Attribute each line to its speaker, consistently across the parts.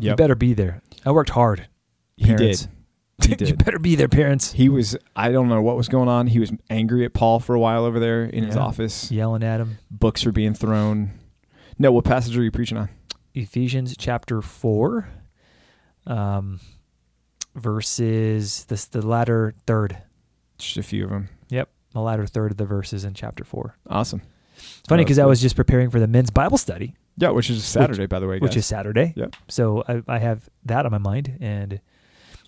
Speaker 1: You better be there. I worked hard.
Speaker 2: He did. He
Speaker 1: you better be there, parents.
Speaker 2: He was, I don't know what was going on. He was angry at Paul for a while over there in his office.
Speaker 1: Yelling at him.
Speaker 2: Books were being thrown. No, what passage are you preaching on?
Speaker 1: Ephesians chapter 4, um, verses, this, the latter third.
Speaker 2: Just a few of them.
Speaker 1: Yep. The latter third of the verses in chapter 4.
Speaker 2: Awesome.
Speaker 1: It's funny because I was just preparing for the men's Bible study,
Speaker 2: Yeah, which is Saturday, by the way,
Speaker 1: which
Speaker 2: guys.
Speaker 1: is Saturday.
Speaker 2: Yep.
Speaker 1: So I, I have that on my mind, and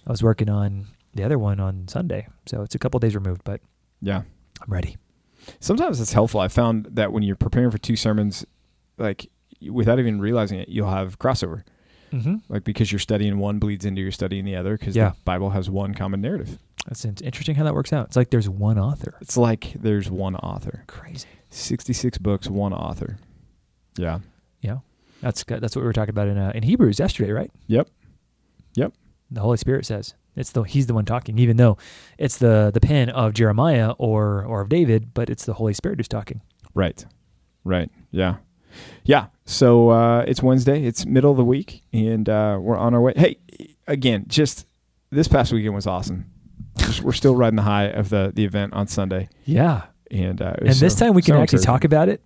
Speaker 1: I was working on the other one on Sunday. So it's a couple days removed, but
Speaker 2: yeah.
Speaker 1: I'm ready.
Speaker 2: Sometimes it's helpful. I found that when you're preparing for two sermons, like without even realizing it, you'll have crossover.
Speaker 1: Mm-hmm.
Speaker 2: Like because you're studying one bleeds into your studying the other because
Speaker 1: Yeah.
Speaker 2: the Bible has one common narrative.
Speaker 1: That's interesting how that works out. It's like there's one author.
Speaker 2: It's like there's one author.
Speaker 1: Crazy.
Speaker 2: 66 books, one author. Yeah.
Speaker 1: That's good. that's what we were talking about in uh, in Hebrews yesterday, right?
Speaker 2: Yep. Yep.
Speaker 1: The Holy Spirit says it's the he's the one talking, even though it's the the pen of Jeremiah or or of David, but it's the Holy Spirit who's talking.
Speaker 2: Right. Right. Yeah. Yeah. So uh, it's Wednesday. It's middle of the week, and uh, we're on our way. Hey, again, just this past weekend was awesome. We're still riding the high of the the event on Sunday,
Speaker 1: Yeah,
Speaker 2: and uh,
Speaker 1: and
Speaker 2: was
Speaker 1: this time we can
Speaker 2: so
Speaker 1: actually talk about it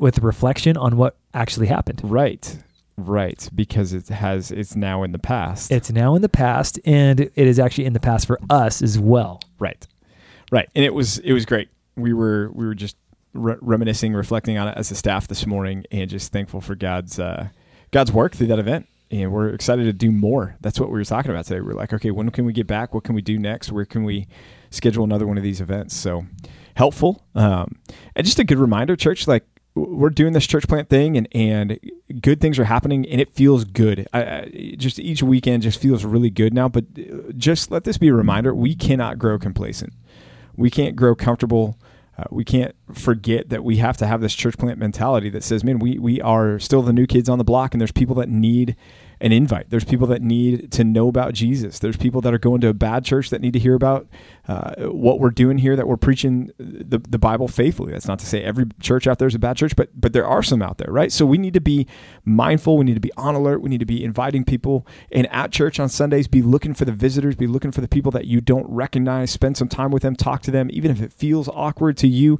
Speaker 1: with reflection on what actually happened.
Speaker 2: Right. Right. Because it has. It's now in the past.
Speaker 1: It's now in the past, and it is actually in the past for us as well.
Speaker 2: Right, right, and it was it was great. We were we were just re- reminiscing, reflecting on it as a staff this morning, and just thankful for God's uh, God's work through that event. And we're excited to do more. That's what we were talking about today. We're like, okay, when can we get back? What can we do next? Where can we schedule another one of these events? So helpful, um, and just a good reminder, church. Like we're doing this church plant thing, and and good things are happening, and it feels good. I, I, just each weekend just feels really good now. But uh, just let this be a reminder: we cannot grow complacent. We can't grow comfortable. Uh, we can't forget that we have to have this church plant mentality that says, man, we, we are still the new kids on the block, and there's people that need an invite. There's people that need to know about Jesus. There's people that are going to a bad church that need to hear about uh, what we're doing here, that we're preaching the, the Bible faithfully. That's not to say every church out there is a bad church, but but there are some out there, right? So we need to be mindful. We need to be on alert. We need to be inviting people. And at church on Sundays, be looking for the visitors, be looking for the people that you don't recognize. Spend some time with them, talk to them, even if it feels awkward to you.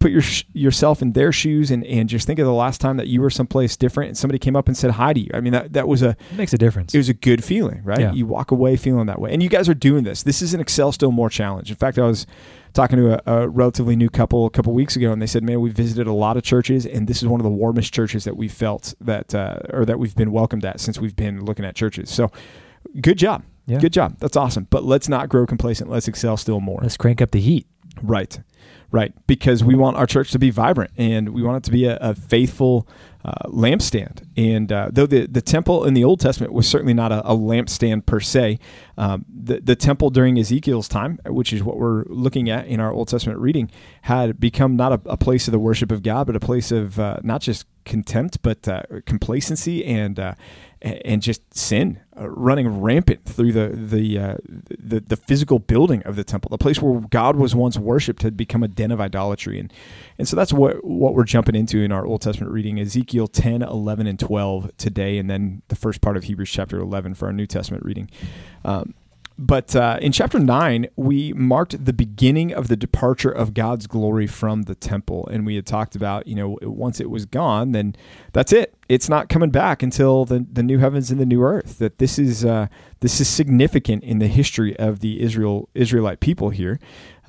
Speaker 2: Put your yourself in their shoes and, and just think of the last time that you were someplace different and somebody came up and said hi to you. I mean, that, that was a
Speaker 1: It makes a difference.
Speaker 2: it was a good feeling, right?
Speaker 1: Yeah.
Speaker 2: You walk away feeling that way. And you guys are doing this. This is an Excel Still More challenge. In fact, I was talking to a, a relatively new couple a couple weeks ago, and they said, "Man, we visited a lot of churches, and this is one of the warmest churches that we felt that, uh, or that we've been welcomed at since we've been looking at churches." So, good job,
Speaker 1: Yeah.
Speaker 2: good job. That's awesome. But let's not grow complacent. Let's excel still more.
Speaker 1: Let's crank up the heat.
Speaker 2: Right, right. Because we want our church to be vibrant and we want it to be a, a faithful uh, lampstand. And uh, though the, the temple in the Old Testament was certainly not a, a lampstand per se, um, the, the temple during Ezekiel's time, which is what we're looking at in our Old Testament reading, had become not a, a place of the worship of God, but a place of uh, not just contempt, but uh, complacency and uh, and just sin uh, running rampant through the the, uh, the the physical building of the temple. The place where God was once worshipped had become a den of idolatry, and and so that's what what we're jumping into in our Old Testament reading: Ezekiel 10, 11, and twelve today, and then the first part of Hebrews chapter eleven for our New Testament reading. Um, but uh, in chapter 9, we marked the beginning of the departure of God's glory from the temple. And we had talked about, you know, once it was gone, then that's it. It's not coming back until the, the new heavens and the new earth. That this is uh, this is significant in the history of the Israel Israelite people here.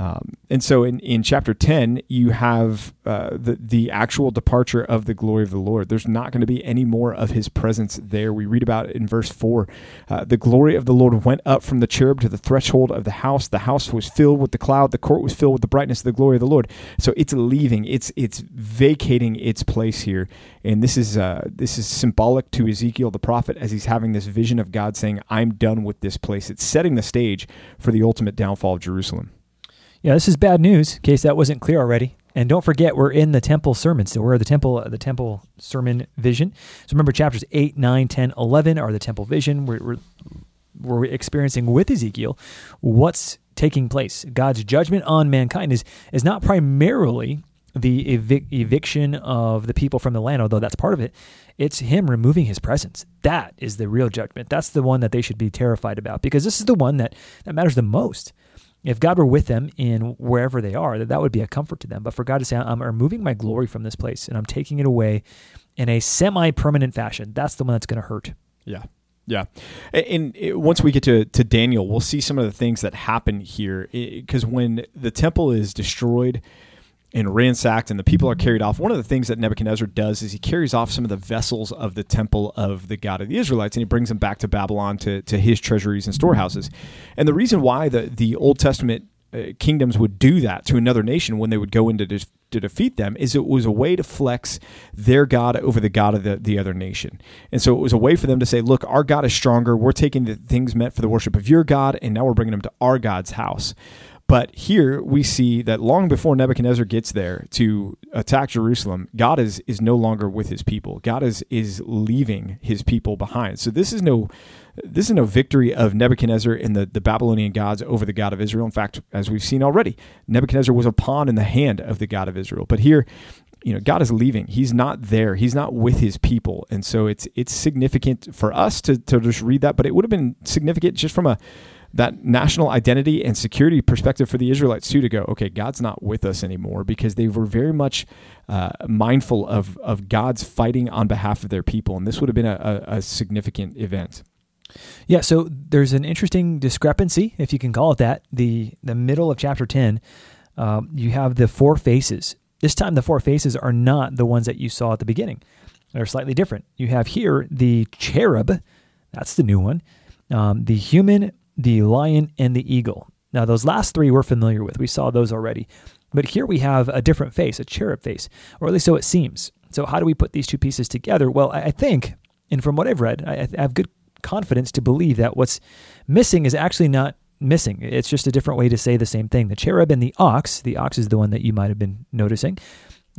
Speaker 2: Um, and so in, in chapter 10, you have uh, the, the actual departure of the glory of the Lord. There's not going to be any more of his presence there. We read about it in verse 4. Uh, the glory of the Lord went up from the cherub to the threshold of the house. The house was filled with the cloud. The court was filled with the brightness of the glory of the Lord. So it's leaving. It's it's vacating its place here. And this is uh, this is symbolic to Ezekiel the prophet as he's having this vision of God saying, I'm done with this place. It's setting the stage for the ultimate downfall of Jerusalem.
Speaker 1: Yeah, this is bad news. In case that wasn't clear already. And don't forget, we're in the temple sermon. So we're the temple, the temple sermon vision. So remember, chapters 8, 9, 10, 11 are the temple vision. We're, we're, we're experiencing with Ezekiel what's taking place. God's judgment on mankind is, is not primarily the evic- eviction of the people from the land, although that's part of it. It's him removing his presence. That is the real judgment. That's the one that they should be terrified about because this is the one that, that matters the most if God were with them in wherever they are, that that would be a comfort to them. But for God to say, I'm removing my glory from this place and I'm taking it away in a semi-permanent fashion, that's the one that's going to hurt.
Speaker 2: Yeah. Yeah. And eh, once we get to, to Daniel, we'll see some of the things that happen here. Eh, because when the temple is destroyed, and ransacked and the people are carried off. One of the things that Nebuchadnezzar does is he carries off some of the vessels of the temple of the God of the Israelites and he brings them back to Babylon to, to his treasuries and storehouses. And the reason why the, the Old Testament uh, kingdoms would do that to another nation when they would go into de- to defeat them is it was a way to flex their God over the God of the, the other nation. And so it was a way for them to say, look, our God is stronger. We're taking the things meant for the worship of your God, and now we're bringing them to our God's house. But here we see that long before Nebuchadnezzar gets there to attack Jerusalem, God is is no longer with his people. God is is leaving his people behind. So this is no this is no victory of Nebuchadnezzar and the, the Babylonian gods over the God of Israel. In fact, as we've seen already, Nebuchadnezzar was a pawn in the hand of the God of Israel. But here, you know, God is leaving. He's not there. He's not with his people. And so it's it's significant for us to, to just read that, but it would have been significant just from a that national identity and security perspective for the Israelites too to go, okay, God's not with us anymore because they were very much uh, mindful of of God's fighting on behalf of their people, and this would have been a, a, a significant event.
Speaker 1: Yeah, so there's an interesting discrepancy, if you can call it that. The the middle of chapter ten, um, you have the four faces. This time, the four faces are not the ones that you saw at the beginning. They're slightly different. You have here the cherub, that's the new one. Um, the human the lion, and the eagle. Now, those last three we're familiar with. We saw those already. But here we have a different face, a cherub face, or at least so it seems. So, how do we put these two pieces together? Well, I think, and from what I've read, I have good confidence to believe that what's missing is actually not missing. It's just a different way to say the same thing. The cherub and the ox, the ox is the one that you might have been noticing,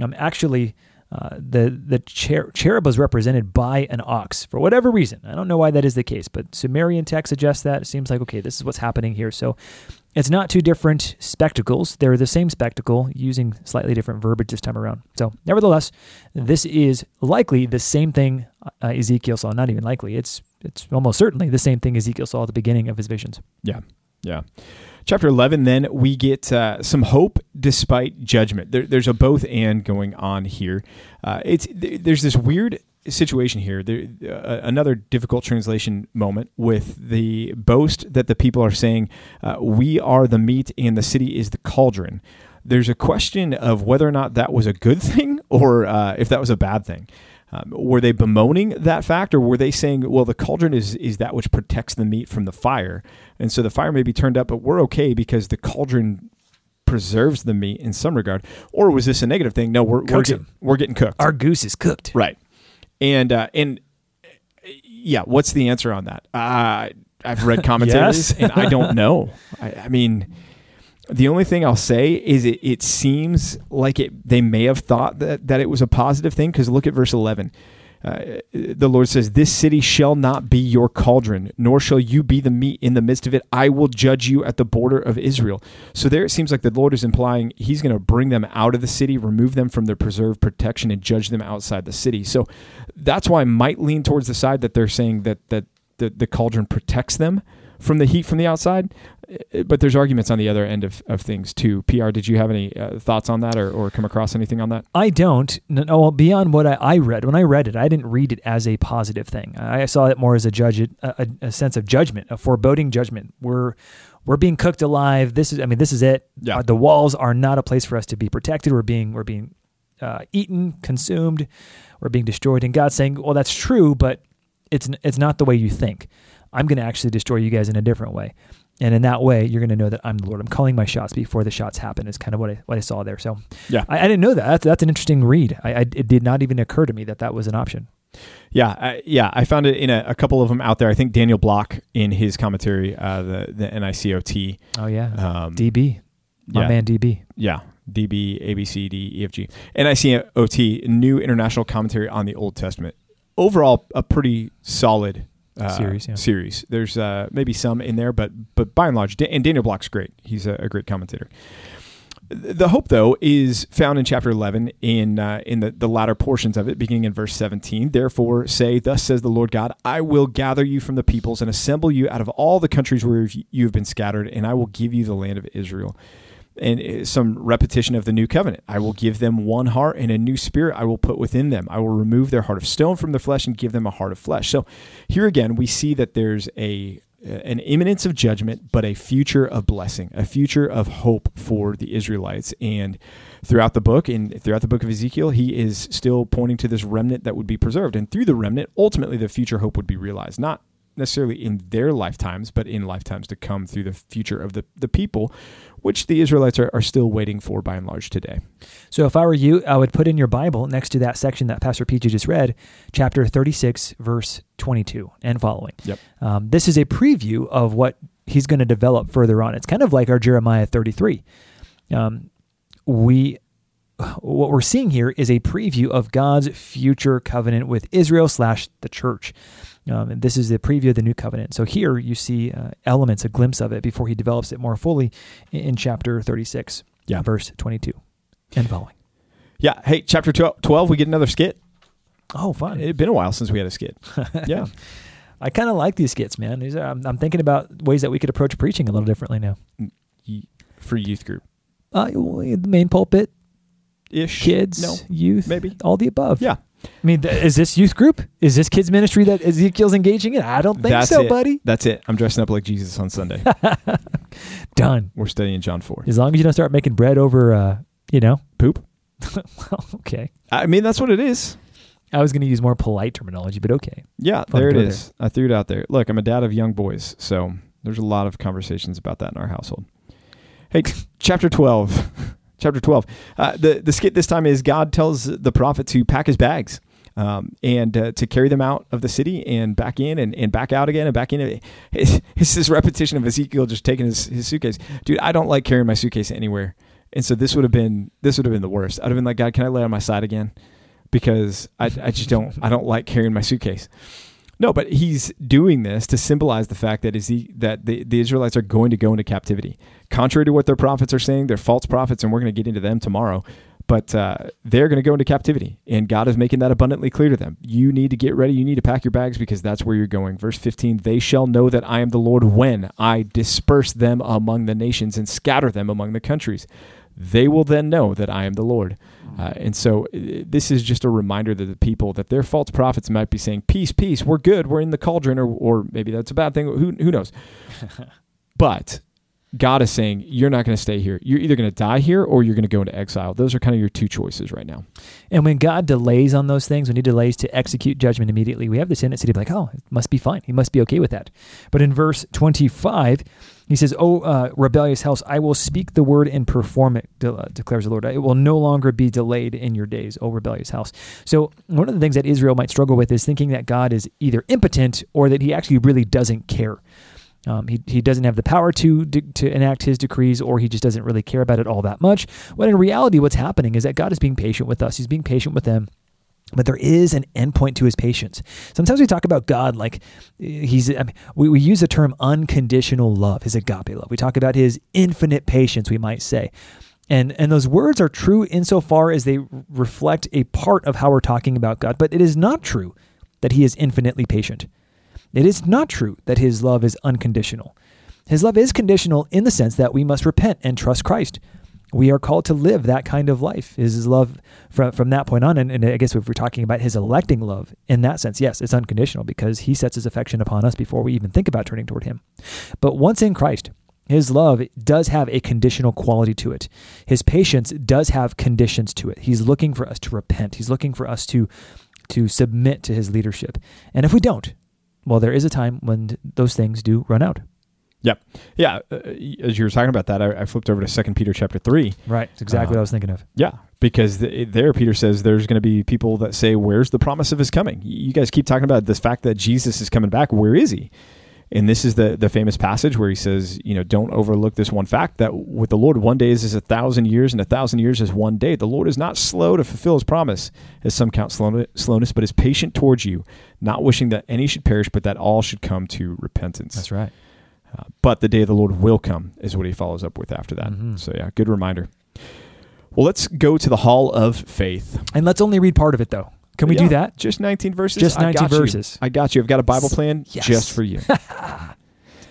Speaker 1: um, actually uh, the the cher- cherub was represented by an ox for whatever reason. I don't know why that is the case, but Sumerian text suggests that. It seems like okay, this is what's happening here. So it's not two different spectacles. They're the same spectacle using slightly different verbiage this time around. So nevertheless, this is likely the same thing uh, Ezekiel saw. Not even likely. It's it's almost certainly the same thing Ezekiel saw at the beginning of his visions.
Speaker 2: Yeah. Yeah. Chapter 11, then we get uh, some hope despite judgment. There, there's a both and going on here. Uh, it's There's this weird situation here. There, uh, another difficult translation moment with the boast that the people are saying, uh, We are the meat and the city is the cauldron. There's a question of whether or not that was a good thing or uh, if that was a bad thing. Um, were they bemoaning that fact, or were they saying, "Well, the cauldron is is that which protects the meat from the fire, and so the fire may be turned up, but we're okay because the cauldron preserves the meat in some regard." Or was this a negative thing? No, we're we're, get, we're, getting cooked.
Speaker 1: Our goose is cooked,
Speaker 2: right? And uh, and yeah, what's the answer on that? Uh, I've read commentaries, yes. and I don't know. I, I mean the only thing I'll say is it, it seems like it they may have thought that, that it was a positive thing because look at verse 11. Uh, the Lord says, This city shall not be your cauldron, nor shall you be the meat in the midst of it. I will judge you at the border of Israel. So there it seems like the Lord is implying he's going to bring them out of the city, remove them from their preserved protection, and judge them outside the city. So that's why I might lean towards the side that they're saying that, that the, the cauldron protects them from the heat from the outside. But there's arguments on the other end of, of things too. PR, did you have any uh, thoughts on that or, or come across anything on that?
Speaker 1: I don't. No, no, well, beyond what I, I read, when I read it, I didn't read it as a positive thing. I saw it more as a judge, a, a, a sense of judgment, a foreboding judgment. We're we're being cooked alive. This is, I mean, this is it.
Speaker 2: Yeah.
Speaker 1: Uh, the walls are not a place for us to be protected. We're being we're being uh, eaten, consumed. We're being destroyed. And God's saying, well, that's true, but it's it's not the way you think. I'm going to actually destroy you guys in a different way. And in that way, you're going to know that I'm the Lord. I'm calling my shots before the shots happen. Is kind of what I what I saw there. So
Speaker 2: Yeah.
Speaker 1: I, I didn't know that. That's, that's an interesting read. I, I it did not even occur to me that that was an option.
Speaker 2: Yeah, I, yeah, I found it in a, a couple of them out there. I think Daniel Block in his commentary, uh, the the NICOT,
Speaker 1: Oh yeah,
Speaker 2: um,
Speaker 1: DB, my
Speaker 2: yeah.
Speaker 1: man DB.
Speaker 2: yeah, DB, ABC, D, EFG, NICOT, New International Commentary on the Old Testament. Overall, a pretty solid uh,
Speaker 1: Series, yeah.
Speaker 2: Series. There's uh, maybe some in there, but but by and large, Da- and Daniel Block's great. He's a, a great commentator. The hope, though, is found in chapter 11 in uh, in the, the latter portions of it, beginning in verse 17. Therefore, say, Thus says the Lord God, I will gather you from the peoples and assemble you out of all the countries where you have been scattered, and I will give you the land of Israel. And uh, some repetition of the new covenant. I will give them one heart and a new spirit I will put within them. I will remove their heart of stone from their flesh and give them a heart of flesh. So here again, we see that there's a an imminence of judgment, but a future of blessing, a future of hope for the Israelites. And throughout the book, and throughout the book of Ezekiel, he is still pointing to this remnant that would be preserved. And through the remnant, ultimately, the future hope would be realized, not necessarily in their lifetimes, but in lifetimes to come through the future of the, the people, which the Israelites are, are still waiting for by and large today.
Speaker 1: So if I were you, I would put in your Bible next to that section that Pastor Peachy just read, chapter 36, verse 22 and following.
Speaker 2: Yep.
Speaker 1: Um, this is a preview of what he's going to develop further on. It's kind of like our Jeremiah 33. Um, we what we're seeing here is a preview of God's future covenant with Israel slash the church. Um, and this is the preview of the new covenant. So here you see uh, elements, a glimpse of it before he develops it more fully in, in chapter 36,
Speaker 2: Yeah.
Speaker 1: verse 22 and following.
Speaker 2: Yeah. Hey, chapter 12, 12 we get another skit.
Speaker 1: Oh, fun.
Speaker 2: It had been a while since we had a skit. Yeah.
Speaker 1: I kind of like these skits, man. These are, I'm, I'm thinking about ways that we could approach preaching a little differently now.
Speaker 2: For youth group
Speaker 1: Uh, the main pulpit,
Speaker 2: ish.
Speaker 1: kids,
Speaker 2: No.
Speaker 1: youth,
Speaker 2: maybe.
Speaker 1: all the above.
Speaker 2: Yeah.
Speaker 1: I mean, th- is this youth group? Is this kids ministry that Ezekiel's engaging in? I don't think
Speaker 2: That's
Speaker 1: so,
Speaker 2: it.
Speaker 1: buddy.
Speaker 2: That's it. I'm dressing up like Jesus on Sunday.
Speaker 1: Done.
Speaker 2: We're studying John 4.
Speaker 1: As long as you don't start making bread over, uh, you know.
Speaker 2: Poop?
Speaker 1: well, okay.
Speaker 2: I mean, that's what it is.
Speaker 1: I was going to use more polite terminology, but okay.
Speaker 2: Yeah,
Speaker 1: Fun
Speaker 2: there it is. I threw it out there. Look, I'm a dad of young boys, so there's a lot of conversations about that in our household. Hey, chapter 12. Chapter 12. Uh, the, the skit this time is God tells the prophet to pack his bags um, and uh, to carry them out of the city and back in and, and back out again and back in. It's, it's this repetition of Ezekiel just taking his, his suitcase. Dude, I don't like carrying my suitcase anywhere. And so this would have been this would have been the worst. I'd have been like, God, can I lay on my side again? Because I, I just don't I don't like carrying my suitcase. No, but he's doing this to symbolize the fact that is he that the, the Israelites are going to go into captivity. Contrary to what their prophets are saying, they're false prophets, and we're going to get into them tomorrow. But uh, they're going to go into captivity, and God is making that abundantly clear to them. You need to get ready. You need to pack your bags because that's where you're going. Verse 15 They shall know that I am the Lord when I disperse them among the nations and scatter them among the countries. They will then know that I am the Lord. Uh, and so uh, this is just a reminder to the people that their false prophets might be saying, Peace, peace, we're good, we're in the cauldron, or, or maybe that's a bad thing. Who, who knows? but God is saying, You're not going to stay here. You're either going to die here or you're going to go into exile. Those are kind of your two choices right now.
Speaker 1: And when God delays on those things, when He delays to execute judgment immediately, we have the tendency to be like, oh, it must be fine. He must be okay with that. But in verse 25, He says, Oh, uh, rebellious house, I will speak the word and perform it, de- uh, declares the Lord. It will no longer be delayed in your days, O rebellious house. So, one of the things that Israel might struggle with is thinking that God is either impotent or that He actually really doesn't care. Um, he, he doesn't have the power to, to to enact his decrees, or he just doesn't really care about it all that much. When in reality, what's happening is that God is being patient with us. He's being patient with them. But there is an endpoint to his patience. Sometimes we talk about God like he's, I mean, we, we use the term unconditional love, his agape love. We talk about his infinite patience, we might say. And, and those words are true insofar as they reflect a part of how we're talking about God, but it is not true that he is infinitely patient. It is not true that his love is unconditional. His love is conditional in the sense that we must repent and trust Christ. We are called to live that kind of life. Is his love from from that point on? And, and I guess if we're talking about his electing love in that sense, yes, it's unconditional because he sets his affection upon us before we even think about turning toward him. But once in Christ, his love does have a conditional quality to it. His patience does have conditions to it. He's looking for us to repent. He's looking for us to to submit to his leadership. And if we don't, well, there is a time when those things do run out.
Speaker 2: Yep. Yeah. Uh, as you were talking about that, I, I flipped over to Second Peter chapter three.
Speaker 1: Right. That's exactly
Speaker 2: Uh,
Speaker 1: what I was thinking of.
Speaker 2: Yeah, because th- there Peter says there's going to be people that say, "Where's the promise of his coming?" You guys keep talking about this fact that Jesus is coming back. Where is he? And this is the the famous passage where he says, "You know, don't overlook this one fact that with the Lord, one day is as a thousand years, and a thousand years is one day. The Lord is not slow to fulfill His promise, as some count slowness, but is patient towards you, not wishing that any should perish, but that all should come to repentance."
Speaker 1: That's right.
Speaker 2: Uh, but the day of the Lord will come, is what he follows up with after that.
Speaker 1: Mhm.
Speaker 2: So, yeah, good reminder. Well, let's go to the Hall of Faith.
Speaker 1: And let's only read part of it, though. Can we do that?
Speaker 2: Just 19 verses?
Speaker 1: Just
Speaker 2: I
Speaker 1: 19
Speaker 2: you.
Speaker 1: verses.
Speaker 2: I got you. I've got a Bible plan
Speaker 1: Yes.
Speaker 2: just for you.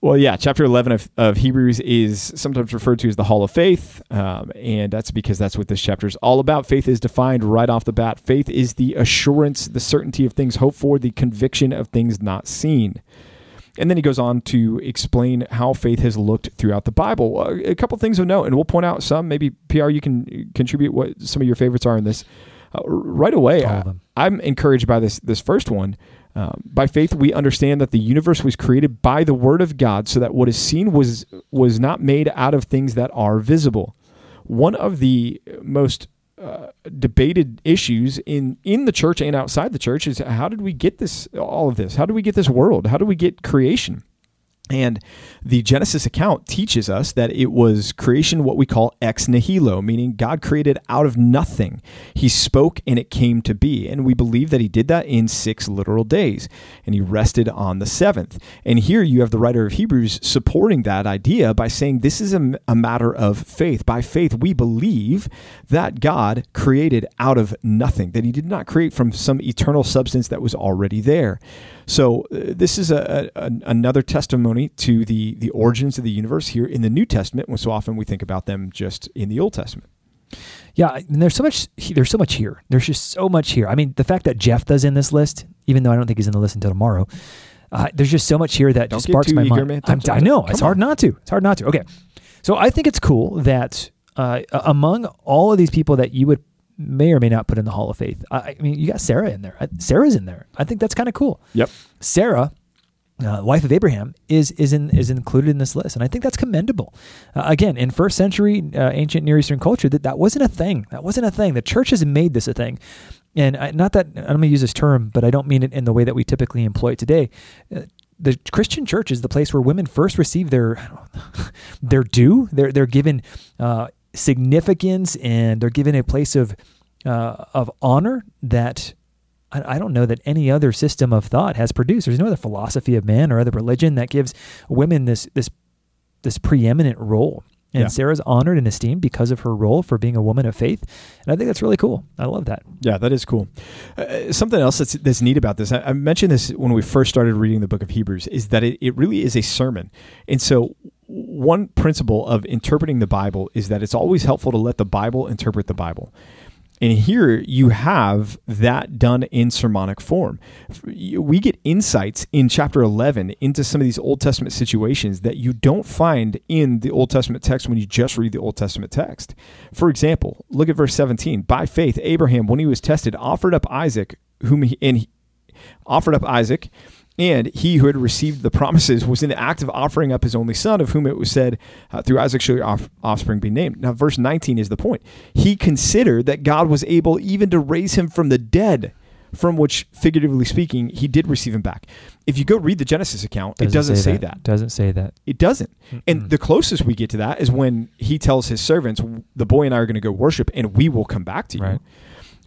Speaker 2: well, yeah, chapter 11 of, of Hebrews is sometimes referred to as the Hall of Faith, um, and that's because that's what this chapter is all about. Faith is defined right off the bat. Faith is the assurance, the certainty of things hoped for, the conviction of things not seen. And then he goes on to explain how faith has looked throughout the Bible. Uh, a couple things of note, and we'll point out some. Maybe PR, you can contribute what some of your favorites are in this. Uh, right away, I, I'm encouraged by this this first one. Um, by faith, we understand that the universe was created by the Word of God, so that what is seen was was not made out of things that are visible. One of the most debated issues in in the church and outside the church is how did we get this all of this? How do we get this world? How do we get creation? And the Genesis account teaches us that it was creation, what we call ex nihilo, meaning God created out of nothing. He spoke and it came to be. And we believe that he did that in six literal days. And he rested on the seventh. And here you have the writer of Hebrews supporting that idea by saying this is a, a matter of faith. By faith, we believe that God created out of nothing, that he did not create from some eternal substance that was already there. So uh, this is a, a, another testimony to the the origins of the universe here in the New Testament. When so often we think about them just in the Old Testament.
Speaker 1: Yeah, and there's so much. There's so much here. There's just so much here. I mean, the fact that Jephthah's in this list, even though I don't think he's in the list until tomorrow, uh, there's just so much here that
Speaker 2: Don't
Speaker 1: just sparks my
Speaker 2: eager,
Speaker 1: mind. I know it's
Speaker 2: come
Speaker 1: hard not to. It's hard not to. Okay, so I think it's cool that uh, among all of these people that you would may or may not put in the Hall of Faith, I, I mean, you got Sarah in there. Uh, Sarah's in there. I think that's kind of cool.
Speaker 2: Yep.
Speaker 1: Sarah, uh, wife of Abraham, is is in is included in this list, and I think that's commendable. Uh, again, in first century uh, ancient Near Eastern culture, that that wasn't a thing. That wasn't a thing. The church has made this a thing, and I, not that I'm going to use this term, but I don't mean it in the way that we typically employ it today. Uh, the Christian church is the place where women first receive their know, their due. They're they're given uh, significance, and they're given a place of uh, of honor that I I don't know that any other system of thought has produced. There's no other philosophy of man or other religion that gives women this this this preeminent role. And
Speaker 2: Yeah.
Speaker 1: Sarah's honored and esteemed because of her role for being a woman of faith, and I think that's really cool. I love that.
Speaker 2: Yeah, that is cool. Uh, something else that's that's neat about this, I, I mentioned this when we first started reading the book of Hebrews, is that it, it really is a sermon. And so, one principle of interpreting the Bible is that it's always helpful to let the Bible interpret the Bible. And here you have that done in sermonic form. We get insights in chapter 11 into some of these Old Testament situations that you don't find in the Old Testament text when you just read the Old Testament text. For example, look at verse 17. By faith, Abraham, when he was tested, offered up Isaac, whom he, and he offered up Isaac, and he who had received the promises was in the act of offering up his only son, of whom it was said, uh, Through Isaac shall your off- offspring be named. Now, verse 19 is the point. He considered that God was able even to raise him from the dead, from which, figuratively speaking, he did receive him back. If you go read the Genesis account, it doesn't say, that.
Speaker 1: Doesn't say that.
Speaker 2: It doesn't.
Speaker 1: Mm-mm.
Speaker 2: And the closest we get to that is when he tells his servants, The boy and I are going to go worship, and we will come back to you.
Speaker 1: Right.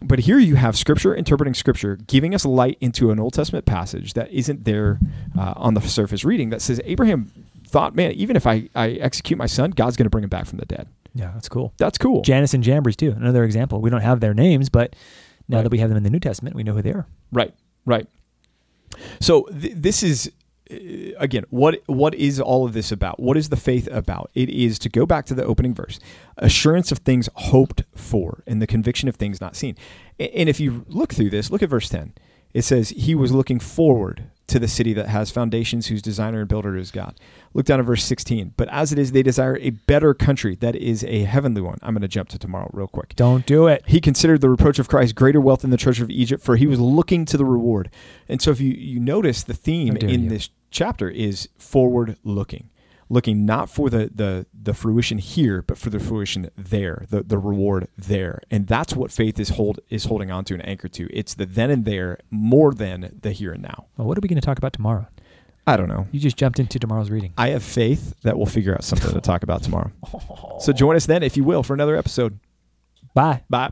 Speaker 2: But here you have Scripture interpreting Scripture, giving us light into an Old Testament passage that isn't there uh, on the surface reading that says Abraham thought, man, even if I, I execute my son, God's going to bring him back from the dead.
Speaker 1: Yeah, that's cool.
Speaker 2: That's cool.
Speaker 1: Jannes and Jambres too. Another example. We don't have their names, but now
Speaker 2: Right.
Speaker 1: that we have them in the New Testament, we know who they are.
Speaker 2: Right, right. So th- this is Uh, again what what is all of this about? What is the faith about? It is to go back to the opening verse, assurance of things hoped for and the conviction of things not seen. And if you look through this, look at verse 10. It says he was looking forward to the city that has foundations whose designer and builder is God. Look down at verse 16. But as it is they desire a better country that is a heavenly one. I'm going to jump to tomorrow real quick.
Speaker 1: Don't do it.
Speaker 2: He considered the reproach of Christ greater wealth than the treasure of Egypt, for he was looking to the reward. And so, if you, you notice, the theme in
Speaker 1: you.
Speaker 2: this chapter is forward looking, looking not for the, the, the fruition here, but for the fruition there, the, the reward there. And that's what faith is hold is holding on to and anchored to. It's the then and there more than the here and now.
Speaker 1: Well, what are we going to talk about tomorrow?
Speaker 2: I don't know.
Speaker 1: You just jumped into tomorrow's reading.
Speaker 2: I have faith that we'll figure out something to talk about tomorrow. So join us then, if you will, for another episode.
Speaker 1: Bye.
Speaker 2: Bye.